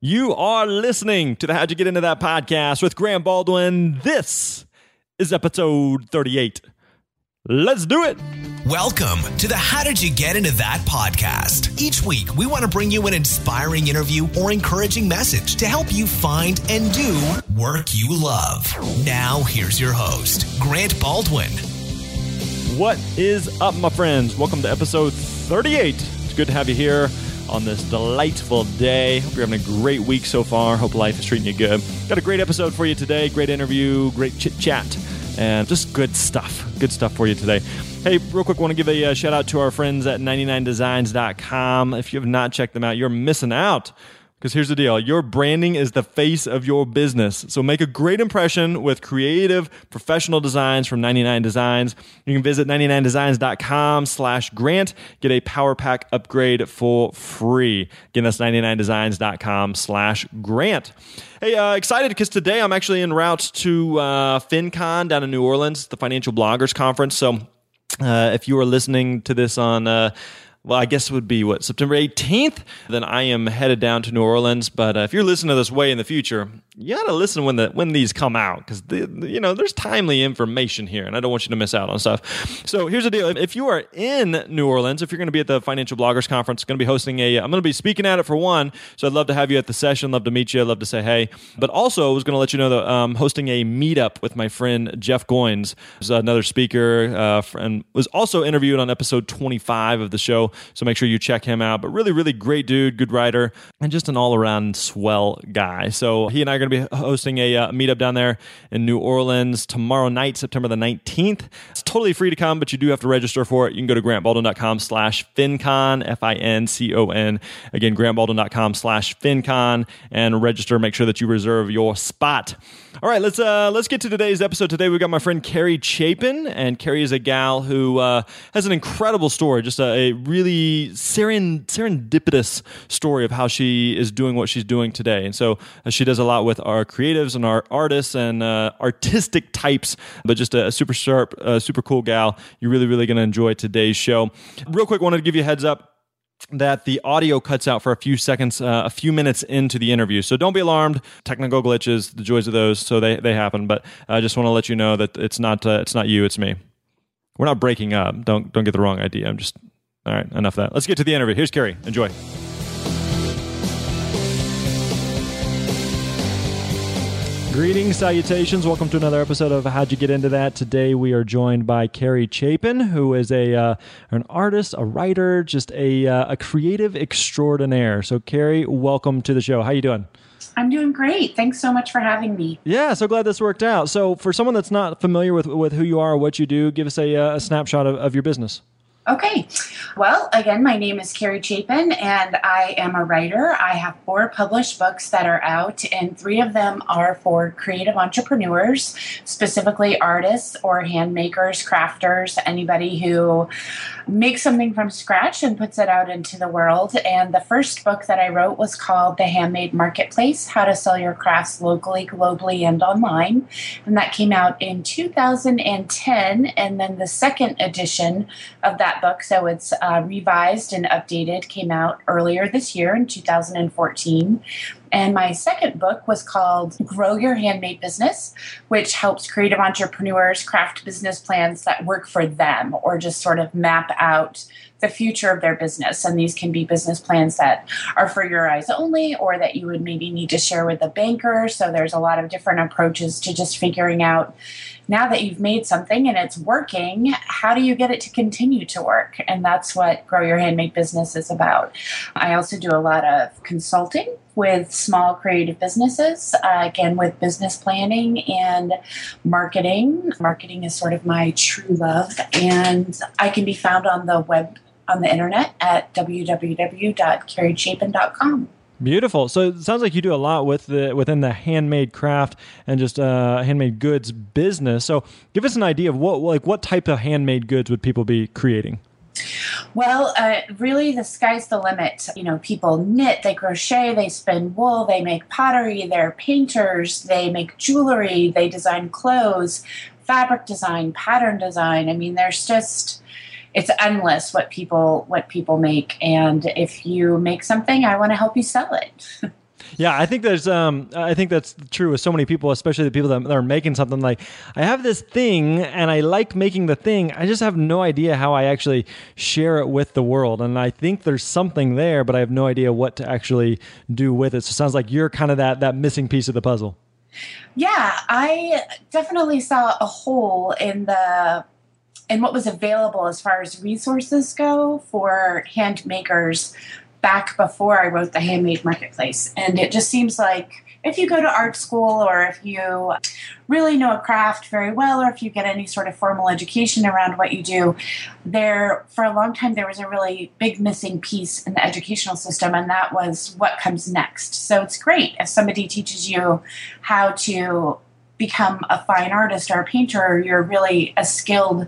You are listening to the How'd You Get Into That podcast with Grant Baldwin. This is episode 38. Let's do it. Welcome to the How Did You Get Into That podcast. Each week, we want to bring you an inspiring interview or encouraging message to help you find and do work you love. Now, here's your host, Grant Baldwin. What is up, my friends? Welcome to episode 38. It's good to have you here on this delightful day. Hope you're having a great week so far. Hope life is treating you good. Got a great episode for you today. Great interview, great chit chat, and just good stuff. Good stuff for you today. Hey, real quick, want to give a uh, shout out to our friends at 99designs.com. If you have not checked them out, you're missing out. Because here's the deal your branding is the face of your business. So make a great impression with creative, professional designs from 99 Designs. You can visit 99designs.com slash grant, get a power pack upgrade for free. Again, that's 99designs.com slash grant. Hey, uh, excited because today I'm actually en route to uh, FinCon down in New Orleans, the Financial Bloggers Conference. So uh, if you are listening to this on uh, well, I guess it would be what September 18th. Then I am headed down to New Orleans. But uh, if you're listening to this way in the future, you got to listen when the when these come out because you know there's timely information here, and I don't want you to miss out on stuff. So here's the deal: if you are in New Orleans, if you're going to be at the Financial Bloggers Conference, going to be hosting a, I'm going to be speaking at it for one. So I'd love to have you at the session. Love to meet you. Love to say hey. But also, I was going to let you know that I'm hosting a meetup with my friend Jeff Goins, who's another speaker, uh, and was also interviewed on episode 25 of the show. So make sure you check him out. But really, really great dude, good writer, and just an all around swell guy. So he and I are going to be hosting a uh, meetup down there in New Orleans tomorrow night, September the 19th. It's totally free to come, but you do have to register for it. You can go to grantbaldwin.com slash FinCon, F I N C O N. Again, grantbaldwin.com slash FinCon and register. Make sure that you reserve your spot. All right, let's uh, let's get to today's episode. Today we've got my friend Kari Chapin, and Kari is a gal who uh, has an incredible story, just a, a really seren- serendipitous story of how she is doing what she's doing today. And so uh, she does a lot with our creatives and our artists and uh, artistic types, but just a, a super sharp, uh, super cool gal. You're really really going to enjoy today's show. Real quick, wanted to give you a heads up that the audio cuts out for a few seconds, uh, a few minutes into the interview. So don't be alarmed. Technical glitches, the joys of those, so they, they happen. But I just want to let you know that it's not uh, it's not you, it's me. We're not breaking up. Don't don't get the wrong idea. I'm just all right. Enough of that. Let's get to the interview. Here's Kari. Enjoy. Greetings, salutations. Welcome to another episode of How'd You Get Into That. Today we are joined by Kari Chapin, who is a uh, an artist, a writer, just a uh, a creative extraordinaire. So, Kari, welcome to the show. How you doing? I'm doing great. Thanks so much for having me. Yeah, so glad this worked out. So, for someone that's not familiar with with who you are or what you do, give us a, uh, a snapshot of, of your business. Okay. Well, again, my name is Kari Chapin, and I am a writer. I have four published books that are out, and three of them are for creative entrepreneurs, specifically artists or handmakers, crafters, anybody who makes something from scratch and puts it out into the world. And the first book that I wrote was called The Handmade Marketplace How to Sell Your Crafts Locally, Globally, and Online. And that came out in 2010. And then the second edition of that book, so it's uh, revised and updated, came out earlier this year in 2014. And my second book was called Grow Your Handmade Business, which helps creative entrepreneurs craft business plans that work for them or just sort of map out the future of their business. And these can be business plans that are for your eyes only or that you would maybe need to share with a banker. So there's a lot of different approaches to just figuring out now that you've made something and it's working, how do you get it to continue to work? And that's what Grow Your Handmade Business is about. I also do a lot of consulting with small creative businesses, uh, again, with business planning and marketing. Marketing is sort of my true love, and I can be found on the web on the internet at www.karichapin.com. Beautiful. So it sounds like you do a lot with the within the handmade craft and just uh, handmade goods business. So give us an idea of what like what type of handmade goods would people be creating? Well, uh, really, the sky's the limit. You know, people knit, they crochet, they spin wool, they make pottery, they're painters, they make jewelry, they design clothes, fabric design, pattern design. I mean, there's just it's endless what people what people make and if you make something i want to help you sell it Yeah, I think there's um I think that's true with so many people, especially the people that are making something like I have this thing and I like making the thing. I just have no idea how I actually share it with the world. And I think there's something there, but I have no idea what to actually do with it. So it sounds like you're kind of that that missing piece of the puzzle. Yeah, I definitely saw a hole in the in what was available as far as resources go for hand makers back before I wrote the Handmade Marketplace. And it just seems like if you go to art school or if you really know a craft very well or if you get any sort of formal education around what you do, there for a long time there was a really big missing piece in the educational system and that was what comes next. So it's great if somebody teaches you how to become a fine artist or a painter or you're really a skilled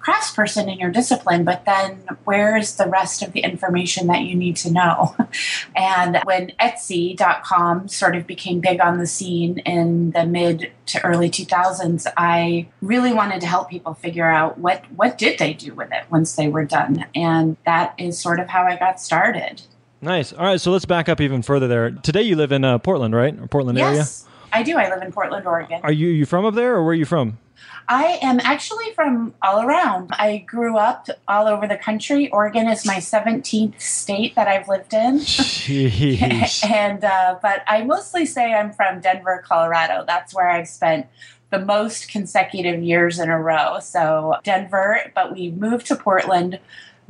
craftsperson in your discipline, but then where's the rest of the information that you need to know? and when Etsy.com sort of became big on the scene in the mid to early 2000s, I really wanted to help people figure out what, what did they do with it once they were done. And that is sort of how I got started. Nice. All right, so let's back up even further there. Today you live in uh, Portland, right? Or Portland yes, area? I do. I live in Portland, Oregon. Are you you from up there or where are you from? I am actually from all around. I grew up all over the country. Oregon is my 17th state that I've lived in. and uh, but I mostly say I'm from Denver, Colorado. That's where I've spent the most consecutive years in a row. So Denver, but we moved to Portland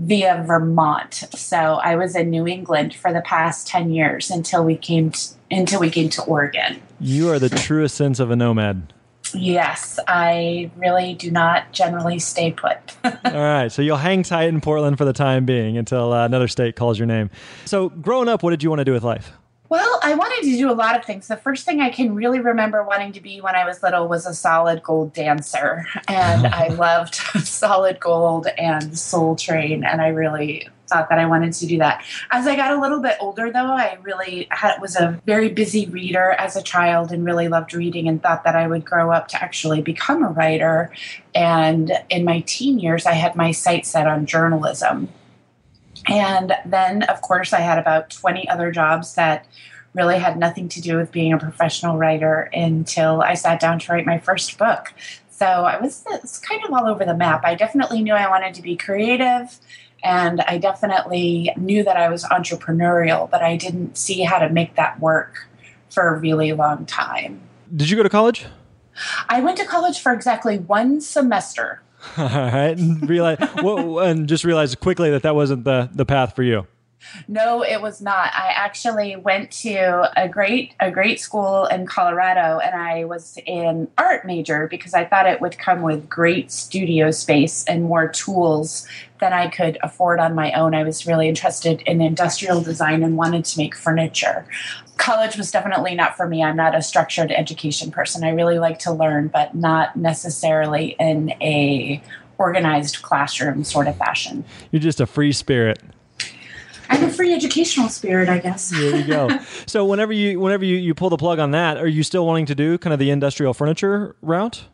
via Vermont. So I was in New England for the past 10 years until we came to, until we came to Oregon. You are the truest sense of a nomad. Yes, I really do not generally stay put. All right, so you'll hang tight in Portland for the time being until uh, another state calls your name. So, growing up, what did you want to do with life? Well, I wanted to do a lot of things. The first thing I can really remember wanting to be when I was little was a solid gold dancer. And I loved solid gold and Soul Train. And I really thought that I wanted to do that. As I got a little bit older, though, I really had, was a very busy reader as a child and really loved reading and thought that I would grow up to actually become a writer. And in my teen years, I had my sights set on journalism. And then, of course, I had about 20 other jobs that really had nothing to do with being a professional writer until I sat down to write my first book. So I was, was kind of all over the map. I definitely knew I wanted to be creative and I definitely knew that I was entrepreneurial, but I didn't see how to make that work for a really long time. Did you go to college? I went to college for exactly one semester. All right, and realize well, and just realize quickly that that wasn't the the path for you. No, it was not. I actually went to a great a great school in Colorado and I was in art major because I thought it would come with great studio space and more tools than I could afford on my own. I was really interested in industrial design and wanted to make furniture. College was definitely not for me. I'm not a structured education person. I really like to learn, but not necessarily in a organized classroom sort of fashion. You're just a free spirit. I'm a free educational spirit, I guess. there you go. so whenever you whenever you, you pull the plug on that, are you still wanting to do kind of the industrial furniture route?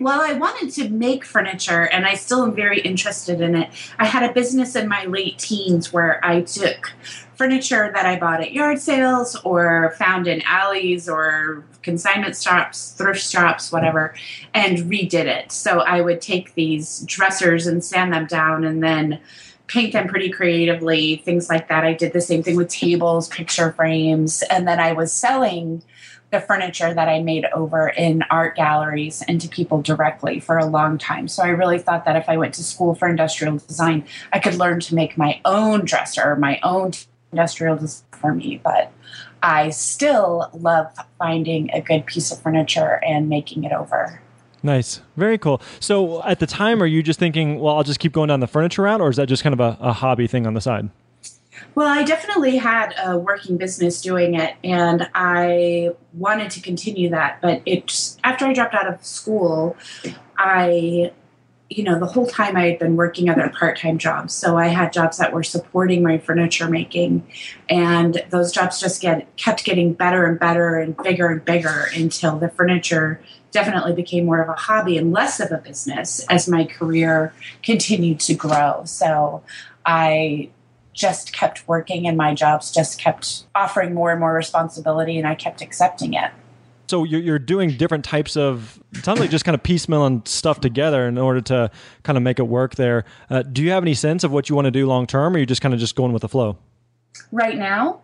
Well, I wanted to make furniture and I still am very interested in it. I had a business in my late teens where I took furniture that I bought at yard sales or found in alleys or consignment shops, thrift shops, whatever, and redid it. So I would take these dressers and sand them down and then paint them pretty creatively, things like that. I did the same thing with tables, picture frames, and then I was selling the furniture that I made over in art galleries and to people directly for a long time. So I really thought that if I went to school for industrial design, I could learn to make my own dresser, my own industrial design for me. But I still love finding a good piece of furniture and making it over. Nice. Very cool. So at the time, are you just thinking, well, I'll just keep going down the furniture route, or is that just kind of a, a hobby thing on the side? Well, I definitely had a working business doing it, and I wanted to continue that. But it after I dropped out of school, I, you know, the whole time I had been working other part-time jobs. So I had jobs that were supporting my furniture making, and those jobs just get kept getting better and better and bigger and bigger until the furniture definitely became more of a hobby and less of a business as my career continued to grow. So I just kept working and my jobs just kept offering more and more responsibility and I kept accepting it. So you're, you're doing different types of, it sounds like just kind of piecemealing stuff together in order to kind of make it work there. Uh, do you have any sense of what you want to do long term or are you just kind of just going with the flow? Right now?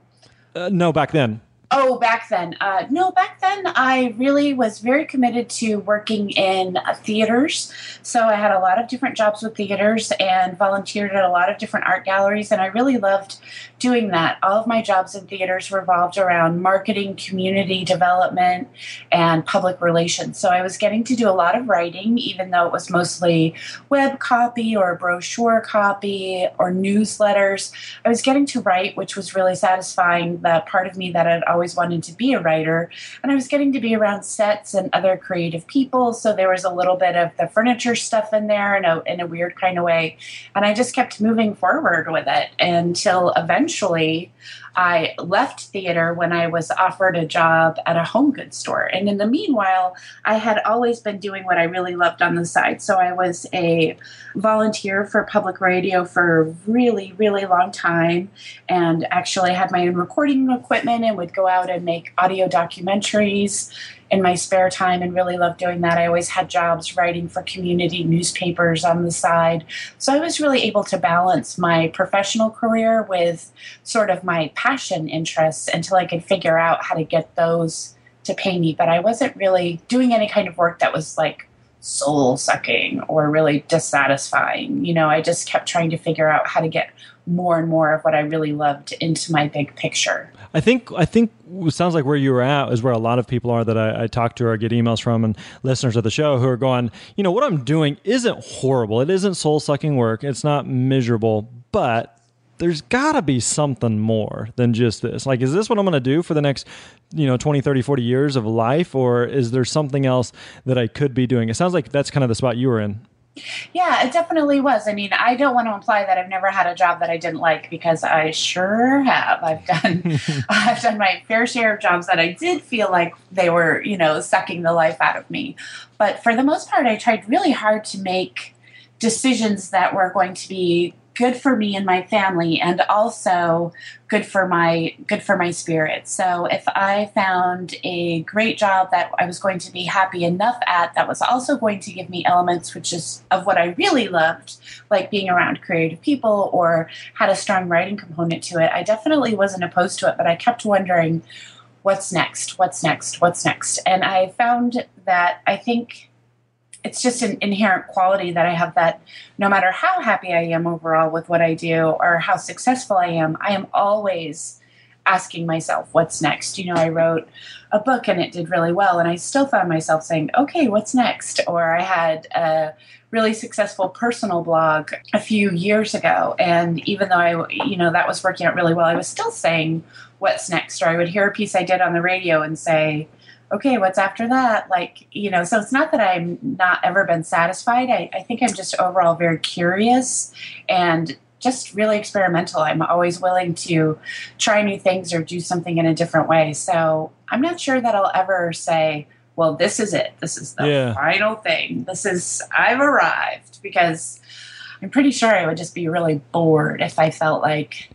Uh, no, back then. Oh, back then. Uh, no, back then I really was very committed to working in uh, theaters. So I had a lot of different jobs with theaters and volunteered at a lot of different art galleries. And I really loved doing that. All of my jobs in theaters revolved around marketing, community development, and public relations. So I was getting to do a lot of writing, even though it was mostly web copy or brochure copy or newsletters. I was getting to write, which was really satisfying. The part of me that had always wanted to be a writer. And I was getting to be around sets and other creative people. So there was a little bit of the furniture stuff in there in a, in a weird kind of way. And I just kept moving forward with it until eventually eventually I left theater when I was offered a job at a home goods store. And in the meanwhile, I had always been doing what I really loved on the side. So I was a volunteer for public radio for a really, really long time and actually had my own recording equipment and would go out and make audio documentaries in my spare time and really loved doing that. I always had jobs writing for community newspapers on the side. So I was really able to balance my professional career with sort of my passion interests until I could figure out how to get those to pay me. But I wasn't really doing any kind of work that was like soul sucking or really dissatisfying. You know, I just kept trying to figure out how to get more and more of what I really loved into my big picture. I think I think sounds like where you were at is where a lot of people are that I, I talk to or get emails from and listeners of the show who are going, you know, what I'm doing isn't horrible. It isn't soul sucking work. It's not miserable, but there's got to be something more than just this. Like, is this what I'm going to do for the next, you know, 20, 30, 40 years of life? Or is there something else that I could be doing? It sounds like that's kind of the spot you were in. Yeah, it definitely was. I mean, I don't want to imply that I've never had a job that I didn't like because I sure have. I've done I've done my fair share of jobs that I did feel like they were, you know, sucking the life out of me. But for the most part, I tried really hard to make decisions that were going to be good for me and my family and also good for my good for my spirit. So if i found a great job that i was going to be happy enough at that was also going to give me elements which is of what i really loved like being around creative people or had a strong writing component to it i definitely wasn't opposed to it but i kept wondering what's next? What's next? What's next? And i found that i think it's just an inherent quality that I have that no matter how happy I am overall with what I do or how successful I am, I am always asking myself, what's next? You know, I wrote a book and it did really well, and I still found myself saying, okay, what's next? Or I had a really successful personal blog a few years ago, and even though I, you know, that was working out really well, I was still saying, what's next? Or I would hear a piece I did on the radio and say, okay, what's after that? Like, you know, so it's not that I'm not ever been satisfied. I, I think I'm just overall very curious and just really experimental. I'm always willing to try new things or do something in a different way. So I'm not sure that I'll ever say, well, this is it. This is the yeah. final thing. This is, I've arrived because I'm pretty sure I would just be really bored if I felt like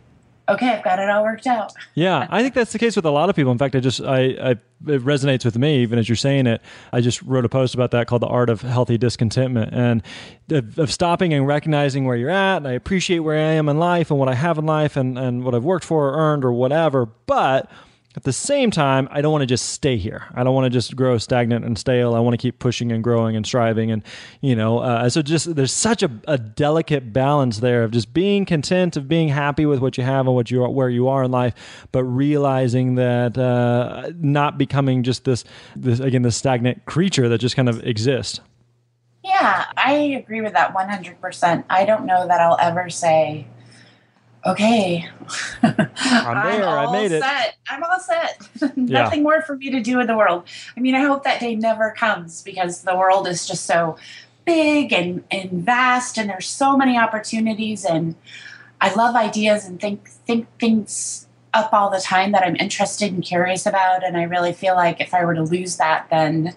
okay, I've got it all worked out. yeah, I think that's the case with a lot of people. In fact, I just I, I it resonates with me even as you're saying it. I just wrote a post about that called "The Art of Healthy Discontentment" and of, of stopping and recognizing where you're at. And I appreciate where I am in life and what I have in life and and what I've worked for or earned or whatever, but at the same time, I don't want to just stay here. I don't want to just grow stagnant and stale. I want to keep pushing and growing and striving. And, you know, uh, so just there's such a, a, delicate balance there of just being content, of being happy with what you have and what you are, where you are in life, but realizing that uh, not becoming just this, this, again, this stagnant creature that just kind of exists. Yeah, I agree with that 100%. I don't know that I'll ever say, okay, I'm there. I'm I made it. Set. I'm all set. Nothing yeah. more for me to do in the world. I mean, I hope that day never comes because the world is just so big and, and vast, and there's so many opportunities. And I love ideas and think think things up all the time that I'm interested and curious about. And I really feel like if I were to lose that, then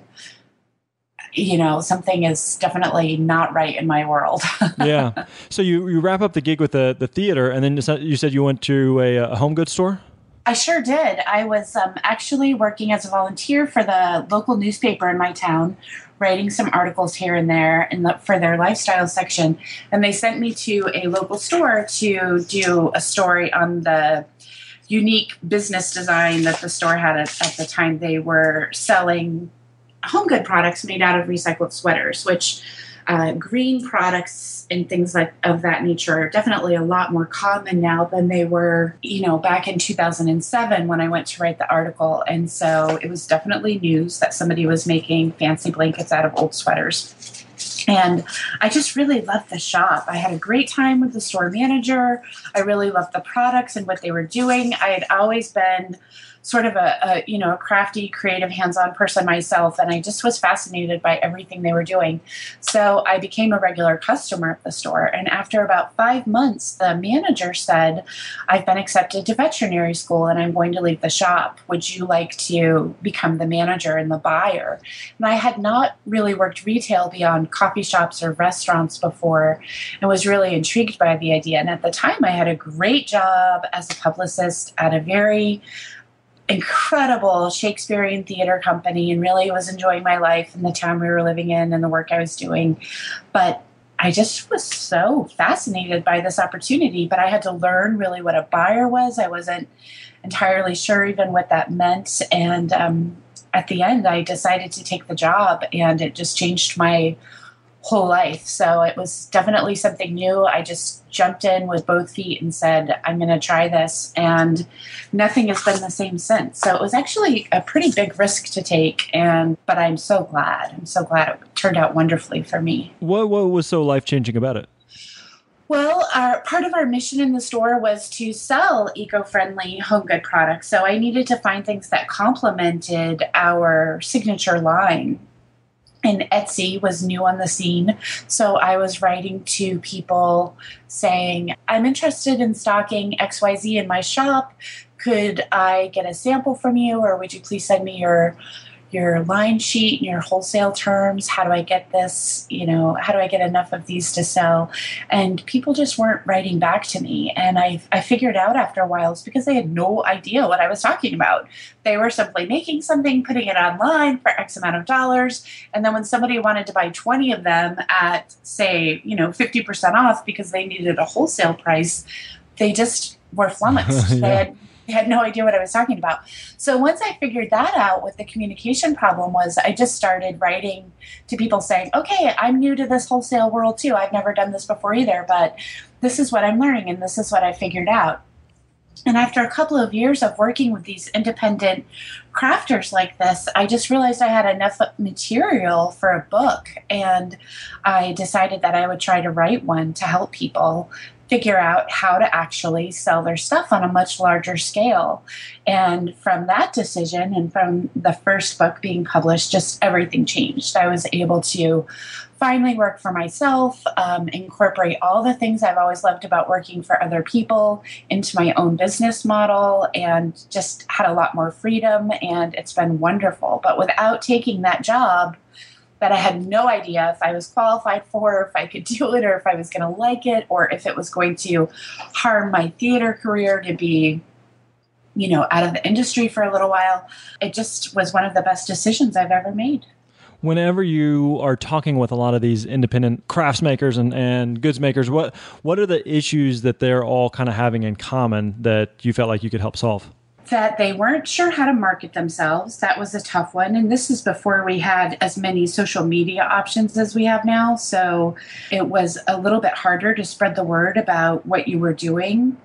you know, something is definitely not right in my world. yeah. So you, you wrap up the gig with the, the theater, and then you said you went to a, a home goods store? I sure did. I was um, actually working as a volunteer for the local newspaper in my town, writing some articles here and there in the, for their lifestyle section. And they sent me to a local store to do a story on the unique business design that the store had at, at the time. They were selling home good products made out of recycled sweaters, which uh, green products and things like of that nature are definitely a lot more common now than they were, you know, back in 2007 when I went to write the article. And so it was definitely news that somebody was making fancy blankets out of old sweaters. And I just really loved the shop. I had a great time with the store manager. I really loved the products and what they were doing. I had always been sort of a, a, you know a crafty creative hands-on person myself and i just was fascinated by everything they were doing. So i became a regular customer at the store and after about five months the manager said i've been accepted to veterinary school and i'm going to leave the shop. Would you like to become the manager and the buyer? And i had not really worked retail beyond coffee shops or restaurants before and was really intrigued by the idea. And at the time i had a great job as a publicist at a very incredible Shakespearean theater company and really was enjoying my life in the town we were living in and the work I was doing. But I just was so fascinated by this opportunity, but I had to learn really what a buyer was. I wasn't entirely sure even what that meant. And um, at the end, I decided to take the job, and it just changed my whole life. So it was definitely something new. I just jumped in with both feet and said, I'm going to try this. And nothing has been the same since. So it was actually a pretty big risk to take. And, but I'm so glad. I'm so glad it turned out wonderfully for me. What, what was so life changing about it? Well, our, part of our mission in the store was to sell eco friendly home good products. So I needed to find things that complemented our signature line and Etsy was new on the scene. So I was writing to people saying, I'm interested in stocking XYZ in my shop. Could I get a sample from you, or would you please send me your your line sheet and your wholesale terms. How do i get this? You know how do i get enough of these to sell? And people just weren't writing back to me. And i, I figured out after a while it's because they had no idea what i was talking about. They were simply making something putting it online for x amount of dollars. And then when somebody wanted to buy 20 of them at say you know 50% off because they needed a wholesale price they just were flummoxed. Yeah. they had had no idea what I was talking about. So once I figured that out, what the communication problem was, I just started writing to people saying, okay, I'm new to this wholesale world too. I've never done this before either, but this is what I'm learning and this is what I figured out. And after a couple of years of working with these independent crafters like this, I just realized I had enough material for a book. And I decided that I would try to write one to help people figure out how to actually sell their stuff on a much larger scale. And from that decision and from the first book being published, just everything changed. I was able to finally work for myself, um, incorporate all the things I've always loved about working for other people into my own business model, and just had a lot more freedom. And it's been wonderful. But without taking that job, that I had no idea if I was qualified for, if I could do it, or if I was going to like it, or if it was going to harm my theater career to be, you know, out of the industry for a little while. It just was one of the best decisions I've ever made. Whenever you are talking with a lot of these independent crafts makers and, and goods makers, what what are the issues that they're all kind of having in common that you felt like you could help solve? That they weren't sure how to market themselves. That was a tough one. And this is before we had as many social media options as we have now. So it was a little bit harder to spread the word about what you were doing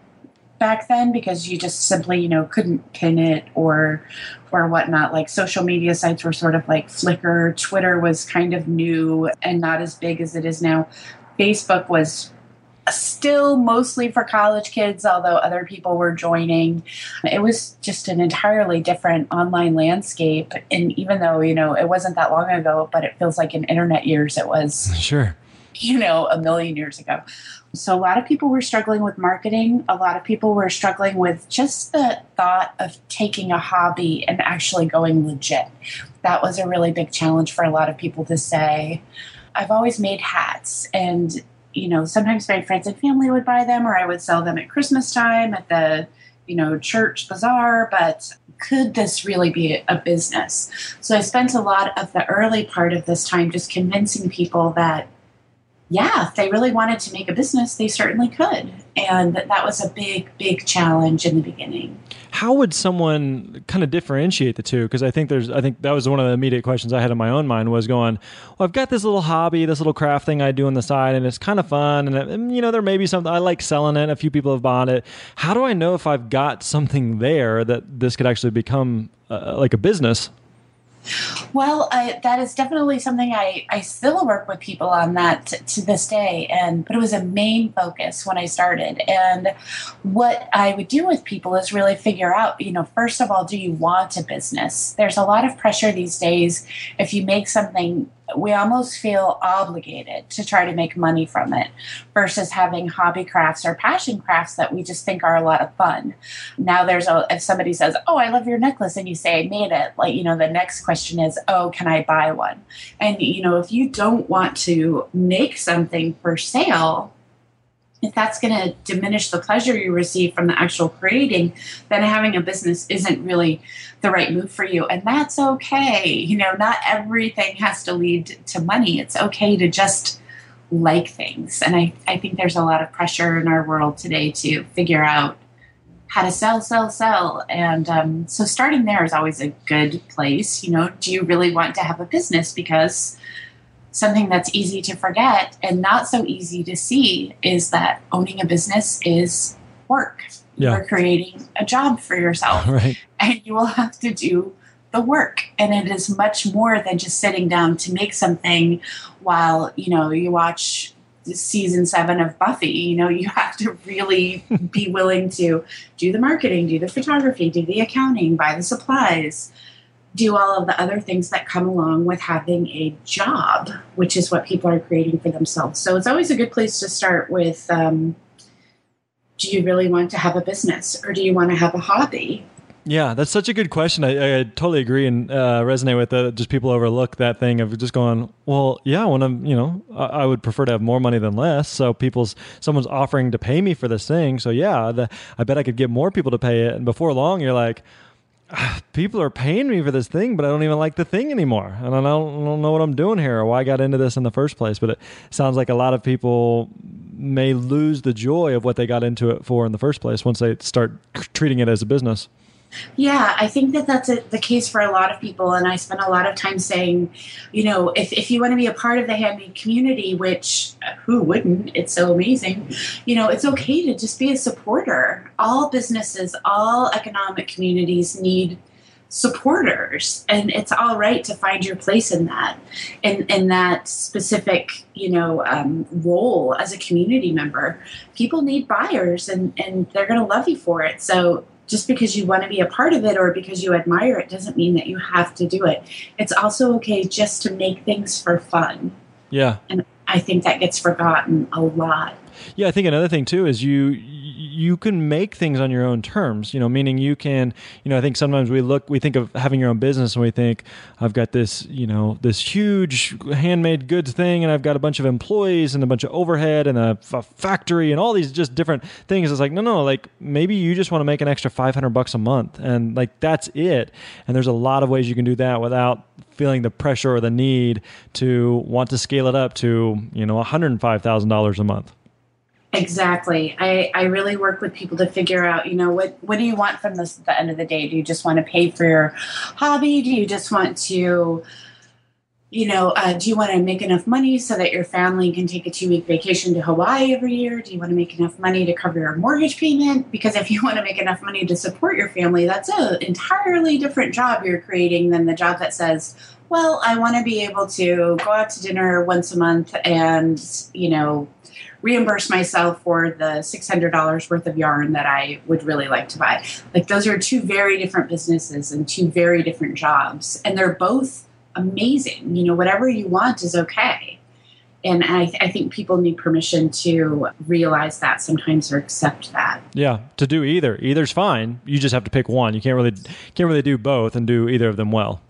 back then because you just simply, you know, couldn't pin it or or whatnot. Like social media sites were sort of like Flickr, Twitter was kind of new and not as big as it is now. Facebook was still mostly for college kids, although other people were joining. It was just an entirely different online landscape. And even though, you know, it wasn't that long ago, but it feels like in internet years it was. Sure. you know, a million years ago. So a lot of people were struggling with marketing. A lot of people were struggling with just the thought of taking a hobby and actually going legit. That was a really big challenge for a lot of people to say. I've always made hats and you know, sometimes my friends and family would buy them or I would sell them at Christmas time at the, you know, church bazaar, but could this really be a business? So I spent a lot of the early part of this time just convincing people that yeah, if they really wanted to make a business, they certainly could. And that was a big, big challenge in the beginning. How would someone kind of differentiate the two? Because I think there's, I think that was one of the immediate questions I had in my own mind was going, well, I've got this little hobby, this little craft thing I do on the side, and it's kind of fun. And, and you know, there may be something I like selling it. A few people have bought it. How do I know if I've got something there that this could actually become uh, like a business? Well, I, that is definitely something I, I still work with people on that t- to this day, and but it was a main focus when I started. And what I would do with people is really figure out, you know, first of all, do you want a business? There's a lot of pressure these days. If you make something we almost feel obligated to try to make money from it versus having hobby crafts or passion crafts that we just think are a lot of fun. Now there's a if somebody says, "Oh, I love your necklace," and you say, "I made it," like you know, the next question is, "Oh, can I buy one?" And you know, if you don't want to make something for sale, if that's going to diminish the pleasure you receive from the actual creating, then having a business isn't really the right move for you. And that's okay. You know, not everything has to lead to money. It's okay to just like things. And I, I think there's a lot of pressure in our world today to figure out how to sell, sell, sell. And um, so starting there is always a good place. You know, do you really want to have a business? Because something that's easy to forget and not so easy to see is that owning a business is work. Yeah. You're creating a job for yourself. Right. And you will have to do the work. And it is much more than just sitting down to make something while, you know, you watch season seven of Buffy. You know, you have to really be willing to do the marketing, do the photography, do the accounting, buy the supplies, do all of the other things that come along with having a job, which is what people are creating for themselves. So it's always a good place to start with um, do you really want to have a business or do you want to have a hobby? Yeah, that's such a good question. I, I totally agree and uh, resonate with that. Just people overlook that thing of just going, well, yeah, when I'm, you know, I, I, would prefer to have more money than less. So people's, someone's offering to pay me for this thing. So yeah, the, I bet I could get more people to pay it. And before long, you're like, people are paying me for this thing, but I don't even like the thing anymore. And I don't, I don't, know what I'm doing here or why I got into this in the first place. But it sounds like a lot of people may lose the joy of what they got into it for in the first place once they start treating it as a business. Yeah, I think that that's a, the case for a lot of people. And I spend a lot of time saying, you know, if, if you want to be a part of the handmade community, which who wouldn't? It's so amazing. You know, it's okay to just be a supporter. All businesses, all economic communities need supporters and it's all right to find your place in that in, in that specific you know um, role as a community member people need buyers and and they're going to love you for it so just because you want to be a part of it or because you admire it doesn't mean that you have to do it. It's also okay just to make things for fun. Yeah. And I think that gets forgotten a lot. Yeah, I think another thing too is you you can make things on your own terms, you know, meaning you can, you know, I think sometimes we look, we think of having your own business and we think, I've got this, you know, this huge handmade goods thing and I've got a bunch of employees and a bunch of overhead and a, a factory and all these just different things. It's like, no, no, like maybe you just want to make an extra 500 bucks a month and like that's it. And there's a lot of ways you can do that without feeling the pressure or the need to want to scale it up to, you know, $105,000 a month. Exactly. I, I really work with people to figure out, you know, what, what do you want from this at the end of the day? Do you just want to pay for your hobby? Do you just want to, you know, uh, do you want to make enough money so that your family can take a two week vacation to Hawaii every year? Do you want to make enough money to cover your mortgage payment? Because if you want to make enough money to support your family, that's an entirely different job you're creating than the job that says, well, I want to be able to go out to dinner once a month and, you know, reimburse myself for the $600 worth of yarn that I would really like to buy. Like those are two very different businesses and two very different jobs. And they're both amazing. You know, whatever you want is okay. and I, I, think people need permission to realize that sometimes or accept that. Yeah, to do either. Either's fine. You just have to pick one. You can't really can't really do both and do either of them well.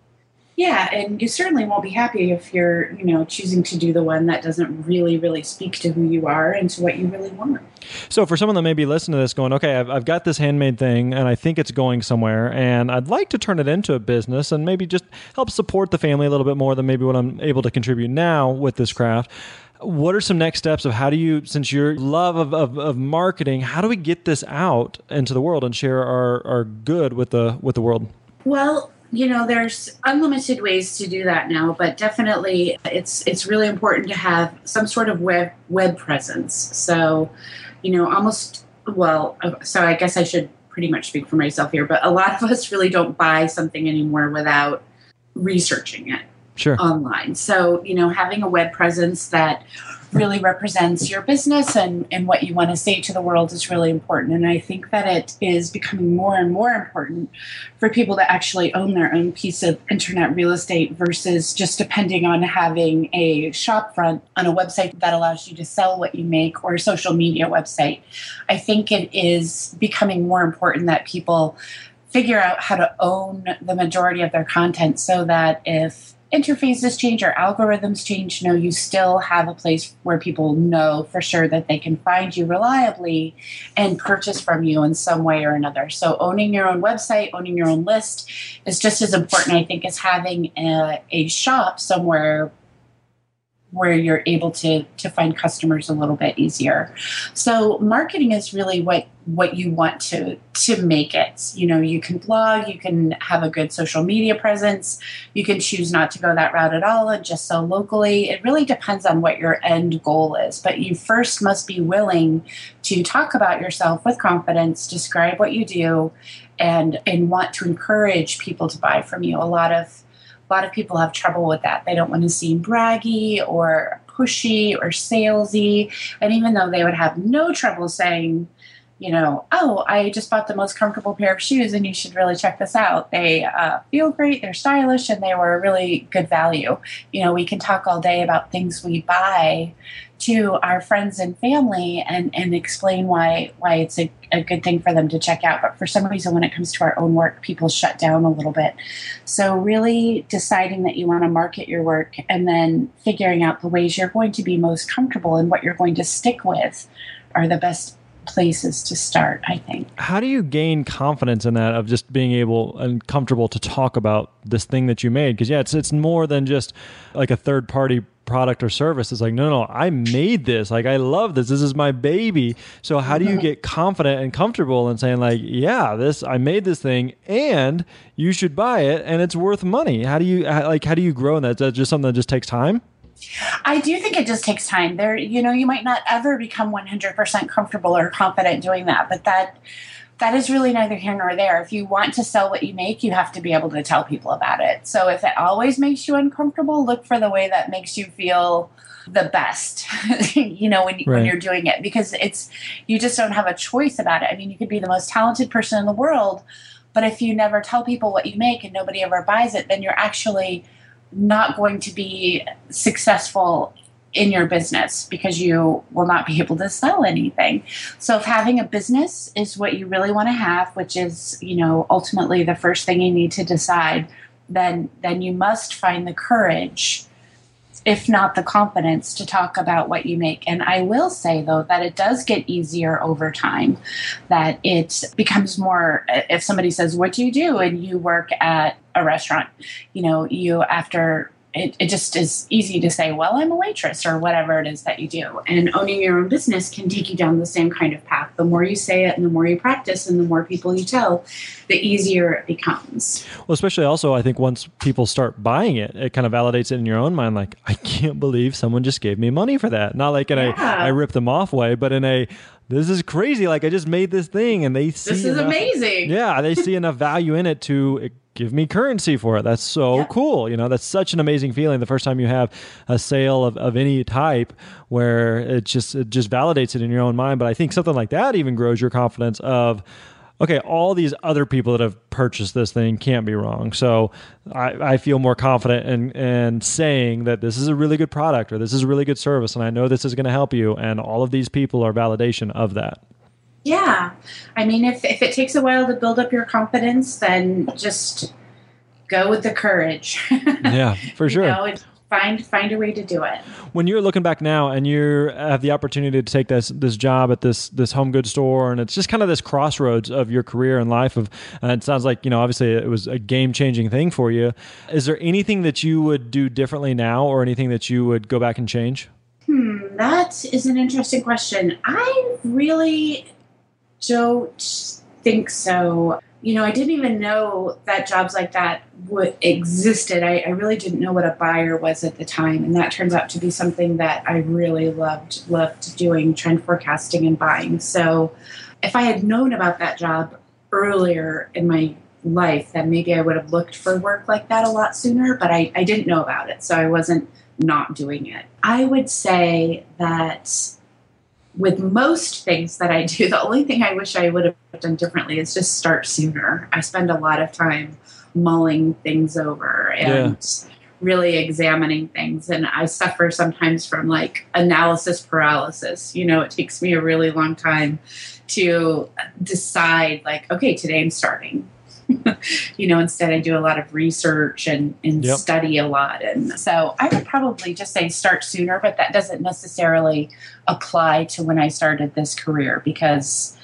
Yeah, and you certainly won't be happy if you're, you know, choosing to do the one that doesn't really, really speak to who you are and to what you really want. So, for someone that may be listening to this going, okay, I've, I've got this handmade thing and I think it's going somewhere and I'd like to turn it into a business and maybe just help support the family a little bit more than maybe what I'm able to contribute now with this craft what are some next steps of how do you since your love of, of, of, marketing how do we get this out into the world and share our, our good with the with the world well you know there's unlimited ways to do that now but definitely it's it's really important to have some sort of web web presence so you know almost well uh, so i guess i should pretty much speak for myself here but a lot of us really don't buy something anymore without researching it sure. online so you know having a web presence that really represents your business and, and what you want to say to the world is really important. And I think that it is becoming more and more important for people to actually own their own piece of internet real estate versus just depending on having a shop front on a website that allows you to sell what you make or a social media website. I think it is becoming more important that people figure out how to own the majority of their content so that if interfaces change or algorithms change, know, you still have a place where people know for sure that they can find you reliably and purchase from you in some way or another. So owning your own website, owning your own list is just as important, I think, as having a, a shop somewhere where you're able to to find customers a little bit easier. So marketing is really what what you want to to make it. You know, you can blog, you can have a good social media presence, you can choose not to go that route at all and just sell locally. It really depends on what your end goal is, but you first must be willing to talk about yourself with confidence, describe what you do and and want to encourage people to buy from you. A lot of a lot of people have trouble with that. They don't want to seem braggy or pushy or salesy. And even though they would have no trouble saying, you know, oh, I just bought the most comfortable pair of shoes and you should really check this out. They uh, feel great, they're stylish, and they were a really good value. You know, we can talk all day about things we buy to our friends and family and, and explain why why it's a, a good thing for them to check out. But for some reason, when it comes to our own work, people shut down a little bit. So, really deciding that you want to market your work and then figuring out the ways you're going to be most comfortable and what you're going to stick with are the best places to start, I think. How do you gain confidence in that of just being able and comfortable to talk about this thing that you made? Because yeah, it's it's more than just like a third party product or service. It's like, no, no, I made this. Like, I love this. This is my baby. So, how do you mm-hmm. get confident and comfortable in saying, like, yeah, this, I made this thing and you should buy it and it's worth money? How do you, like, how do you grow in that? Is that just something that just takes time? I do think it just takes time. There, you know, you might not ever become 100% comfortable or confident doing that, but that, that is really neither here nor there. If you want to sell what you make, you have to be able to tell people about it. So if it always makes you uncomfortable, look for the way that makes you feel the best, you know, when, right. when you're doing it, because it's, you just don't have a choice about it. I mean, you could be the most talented person in the world, but if you never tell people what you make and nobody ever buys it, then you're actually not going to be successful in your business because you will not be able to sell anything. So if having a business is what you really want to have, which is, you know, ultimately the first thing you need to decide, then then you must find the courage if not the confidence to talk about what you make. And I will say though that it does get easier over time, that it becomes more if somebody says, What do you do? and you work at a restaurant, you know, you after it, it just is easy to say, well, I'm a waitress or whatever it is that you do. And owning your own business can take you down the same kind of path. The more you say it and the more you practice and the more people you tell, the easier it becomes. Well, especially also, I think once people start buying it, it kind of validates it in your own mind. Like, I can't believe someone just gave me money for that. Not like in yeah. a I rip them off way, but in a this is crazy. Like I just made this thing and they see This is enough, amazing. Yeah, they see enough value in it to give me currency for it. That's so yeah. cool. You know, that's such an amazing feeling the first time you have a sale of, of any type where it just it just validates it in your own mind. But I think something like that even grows your confidence of okay, all these other people that have purchased this thing can't be wrong. So I, I feel more confident in, in saying that this is a really good product or this is a really good service, and I know this is going to help you. And all of these people are validation of that. Yeah. I mean, if, if it takes a while to build up your confidence, then just go with the courage. yeah, for sure. You know, find find a way to do it. When you're looking back now and you have the opportunity to take this this job at this this home goods store, and it's just kind of this crossroads of your career and life. Of and it sounds like you know obviously it was a game changing thing for you. Is there anything that you would do differently now, or anything that you would go back and change? Hmm, that is an interesting question. I really don't think so you know, I didn't even know that jobs like that would existed. I, I, really didn't know what a buyer was at the time, and that turns out to be something that I really loved loved doing trend forecasting and buying. So, if I had known about that job earlier in my life, then maybe I would have looked for work like that a lot sooner. But I, I didn't know about it, so I wasn't not doing it. I would say that with most things that I do, the only thing I wish I would have done differently is just start sooner. I spend a lot of time mulling things over and yeah. really examining things. And I suffer sometimes from like analysis paralysis. You know, it takes me a really long time to decide, like, okay, today I'm starting. you know, instead I do a lot of research and, and yep. study a lot. And so I would probably just say start sooner, but that doesn't necessarily apply to when I started this career because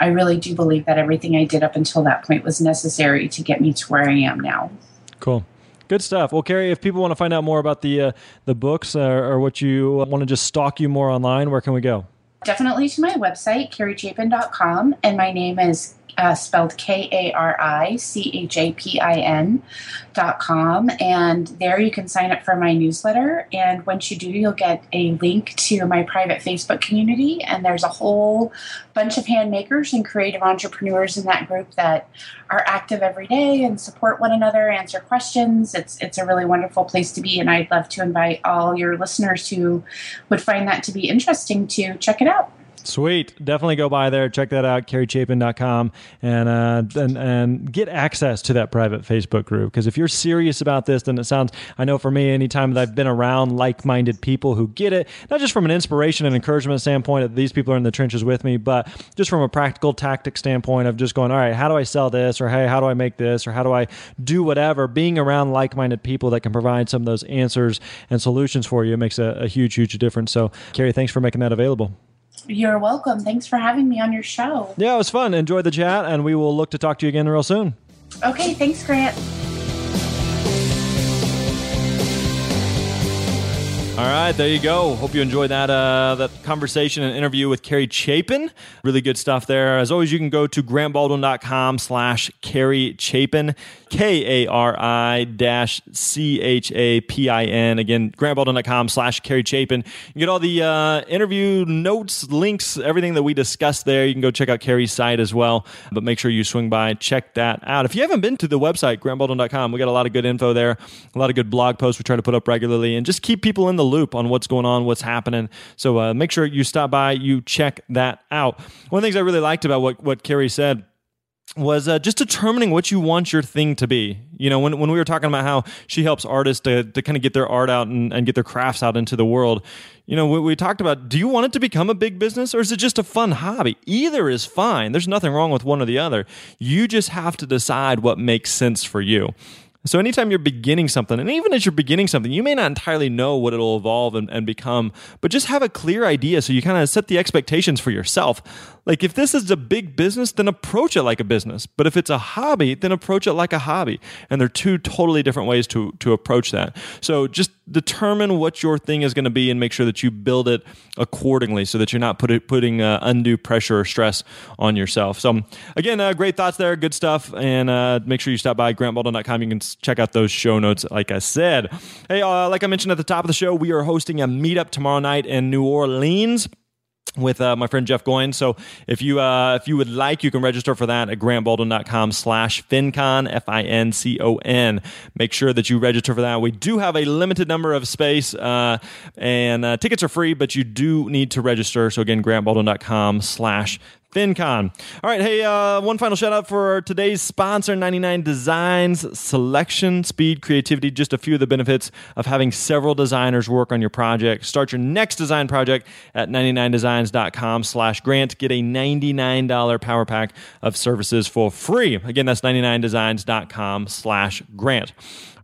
I really do believe that everything I did up until that point was necessary to get me to where I am now. Cool. Good stuff. Well, Kari, if people want to find out more about the uh, the books uh, or what you want to just stalk you more online, where can we go? Definitely to my website, karichapin.com, and my name is uh, spelled K A R I C H A P I N dot com. And there you can sign up for my newsletter. And once you do, you'll get a link to my private Facebook community. And there's a whole bunch of handmakers and creative entrepreneurs in that group that are active every day and support one another, answer questions. It's, it's a really wonderful place to be. And I'd love to invite all your listeners who would find that to be interesting to check it out. Sweet. Definitely go by there. Check that out, karichapin.com, and, uh, and, and get access to that private Facebook group. Because if you're serious about this, then it sounds, I know for me, anytime that I've been around like minded people who get it, not just from an inspiration and encouragement standpoint that these people are in the trenches with me, but just from a practical tactic standpoint of just going, all right, how do I sell this? Or hey, how do I make this? Or how do I do whatever? Being around like minded people that can provide some of those answers and solutions for you makes a, a huge, huge difference. So, Kari, thanks for making that available. You're welcome. Thanks for having me on your show. Yeah, it was fun. Enjoy the chat, and we will look to talk to you again real soon. Okay, thanks, Grant. All right, there you go. Hope you enjoyed that uh, that conversation and interview with Kari Chapin. Really good stuff there. As always, you can go to grantbaldwin.com slash Kari Chapin, K-A-R-I dash C-H-A-P-I-N. Again, grantbaldwin.com slash Kari Chapin. You get all the uh, interview notes, links, everything that we discussed there. You can go check out Kari's site as well, but make sure you swing by, check that out. If you haven't been to the website, grantbaldwin.com, we got a lot of good info there, a lot of good blog posts we try to put up regularly, and just keep people in the loop on what's going on, what's happening. So uh, make sure you stop by, you check that out. One of the things I really liked about what, what Kari said was uh, just determining what you want your thing to be. You know, when, when we were talking about how she helps artists to, to kind of get their art out and, and get their crafts out into the world, you know, we, we talked about do you want it to become a big business or is it just a fun hobby? Either is fine. There's nothing wrong with one or the other. You just have to decide what makes sense for you. So anytime you're beginning something, and even as you're beginning something, you may not entirely know what it'll evolve and, and become, but just have a clear idea so you kind of set the expectations for yourself. Like if this is a big business, then approach it like a business. But if it's a hobby, then approach it like a hobby. And there are two totally different ways to to approach that. So just determine what your thing is going to be and make sure that you build it accordingly so that you're not put it, putting uh, undue pressure or stress on yourself. So again, uh, great thoughts there, good stuff. And uh, make sure you stop by grantbaldwin.com. You can check out those show notes, like I said. Hey, uh, like I mentioned at the top of the show, we are hosting a meetup tomorrow night in New Orleans with uh, my friend Jeff Goins. So if you uh, if you would like, you can register for that at grantbaldwin.com slash FinCon, F-I-N-C-O-N. Make sure that you register for that. We do have a limited number of space uh, and uh, tickets are free, but you do need to register. So again, grantbaldwin.com slash FinCon. All right, hey, uh, one final shout out for today's sponsor, 99 Designs. Selection, speed, creativity, just a few of the benefits of having several designers work on your project. Start your next design project at 99designs.com slash grant. Get a $99 power pack of services for free. Again, that's 99designs.com slash grant.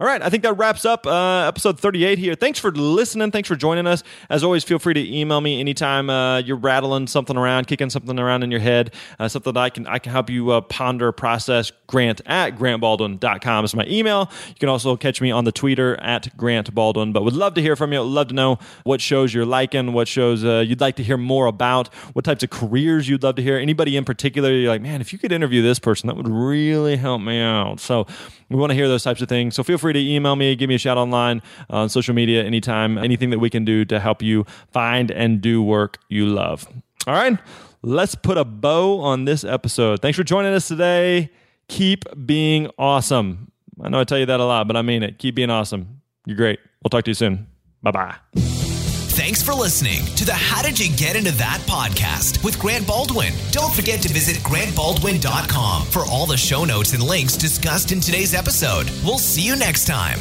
All right, I think that wraps up uh, episode 38 here. Thanks for listening. Thanks for joining us. As always, feel free to email me anytime uh, you're rattling something around, kicking something around in your head, uh, something that I can I can help you uh, ponder, process. Grant at grantbaldwin.com is my email. You can also catch me on the Twitter at Grant Baldwin. But would love to hear from you. Love to know what shows you're liking, what shows uh, you'd like to hear more about, what types of careers you'd love to hear. Anybody in particular, you're like, man, if you could interview this person, that would really help me out. So we want to hear those types of things. So feel free to email me, give me a shout online uh, on social media anytime, anything that we can do to help you find and do work you love. All right, let's put a bow on this episode. Thanks for joining us today. Keep being awesome. I know I tell you that a lot, but I mean it. Keep being awesome. You're great. We'll talk to you soon. Bye bye. Thanks for listening to the How Did You Get Into That podcast with Grant Baldwin. Don't forget to visit grantbaldwin.com for all the show notes and links discussed in today's episode. We'll see you next time.